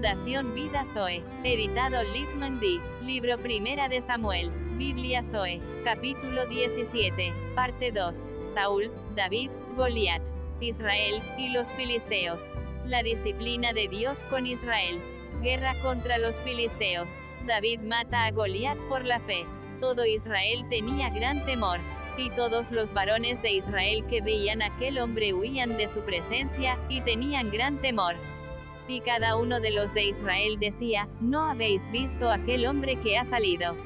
Fundación Vida Zoe. Editado Liv D. Libro Primera de Samuel. Biblia Zoe. Capítulo 17. Parte 2. Saúl, David, Goliat. Israel, y los filisteos. La disciplina de Dios con Israel. Guerra contra los filisteos. David mata a Goliat por la fe. Todo Israel tenía gran temor. Y todos los varones de Israel que veían a aquel hombre huían de su presencia, y tenían gran temor. Y cada uno de los de Israel decía, ¿no habéis visto aquel hombre que ha salido?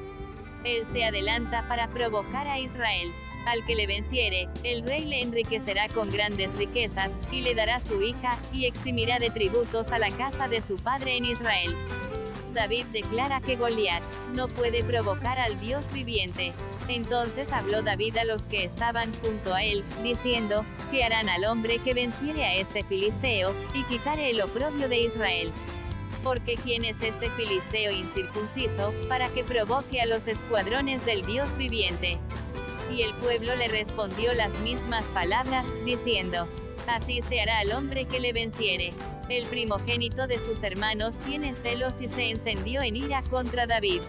Él se adelanta para provocar a Israel. Al que le venciere, el rey le enriquecerá con grandes riquezas, y le dará su hija, y eximirá de tributos a la casa de su padre en Israel. David declara que Goliat no puede provocar al Dios viviente. Entonces habló David a los que estaban junto a él, diciendo, que harán al hombre que venciere a este filisteo, y quitare el oprobio de Israel. Porque quién es este filisteo incircunciso, para que provoque a los escuadrones del Dios viviente. Y el pueblo le respondió las mismas palabras, diciendo, Así se hará al hombre que le venciere. El primogénito de sus hermanos tiene celos y se encendió en ira contra David.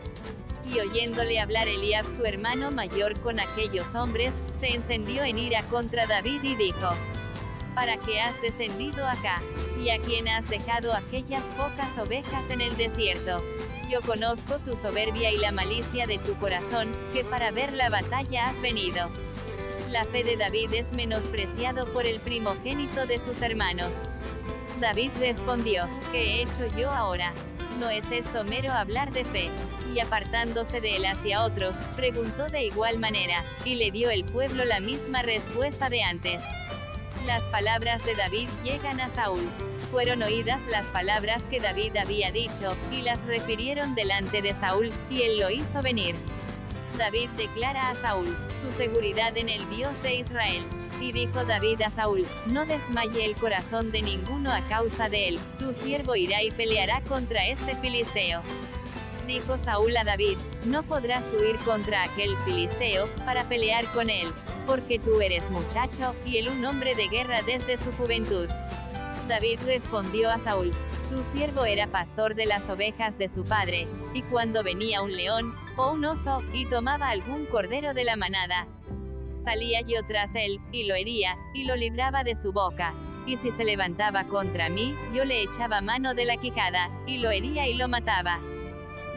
Y oyéndole hablar Eliab su hermano mayor con aquellos hombres, se encendió en ira contra David y dijo, ¿Para qué has descendido acá? ¿Y a quién has dejado aquellas pocas ovejas en el desierto? Yo conozco tu soberbia y la malicia de tu corazón, que para ver la batalla has venido. La fe de David es menospreciado por el primogénito de sus hermanos. David respondió, ¿qué he hecho yo ahora? ¿No es esto mero hablar de fe? Y apartándose de él hacia otros, preguntó de igual manera, y le dio el pueblo la misma respuesta de antes. Las palabras de David llegan a Saúl. Fueron oídas las palabras que David había dicho, y las refirieron delante de Saúl, y él lo hizo venir. David declara a Saúl, su seguridad en el Dios de Israel. Y dijo David a Saúl, no desmaye el corazón de ninguno a causa de él, tu siervo irá y peleará contra este filisteo. Dijo Saúl a David, no podrás huir contra aquel filisteo, para pelear con él, porque tú eres muchacho, y él un hombre de guerra desde su juventud. David respondió a Saúl, tu siervo era pastor de las ovejas de su padre, y cuando venía un león, o un oso, y tomaba algún cordero de la manada, salía yo tras él, y lo hería, y lo libraba de su boca. Y si se levantaba contra mí, yo le echaba mano de la quijada, y lo hería y lo mataba.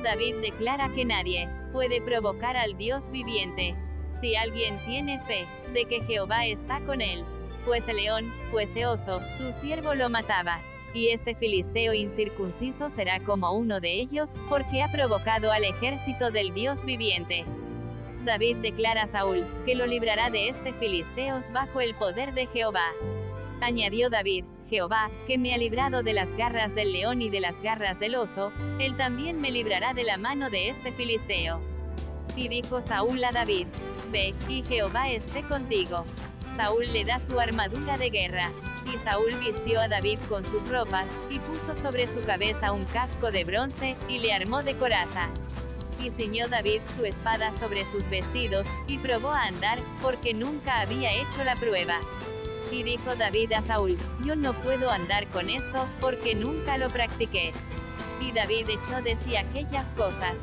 David declara que nadie puede provocar al Dios viviente. Si alguien tiene fe de que Jehová está con él, fuese león, fuese oso, tu siervo lo mataba y este filisteo incircunciso será como uno de ellos, porque ha provocado al ejército del Dios viviente. David declara a Saúl, que lo librará de este filisteos bajo el poder de Jehová. Añadió David, Jehová, que me ha librado de las garras del león y de las garras del oso, él también me librará de la mano de este filisteo. Y dijo Saúl a David, Ve, y Jehová esté contigo. Saúl le da su armadura de guerra. Y Saúl vistió a David con sus ropas, y puso sobre su cabeza un casco de bronce, y le armó de coraza. Y ciñó David su espada sobre sus vestidos, y probó a andar, porque nunca había hecho la prueba. Y dijo David a Saúl, yo no puedo andar con esto, porque nunca lo practiqué. Y David echó de sí aquellas cosas,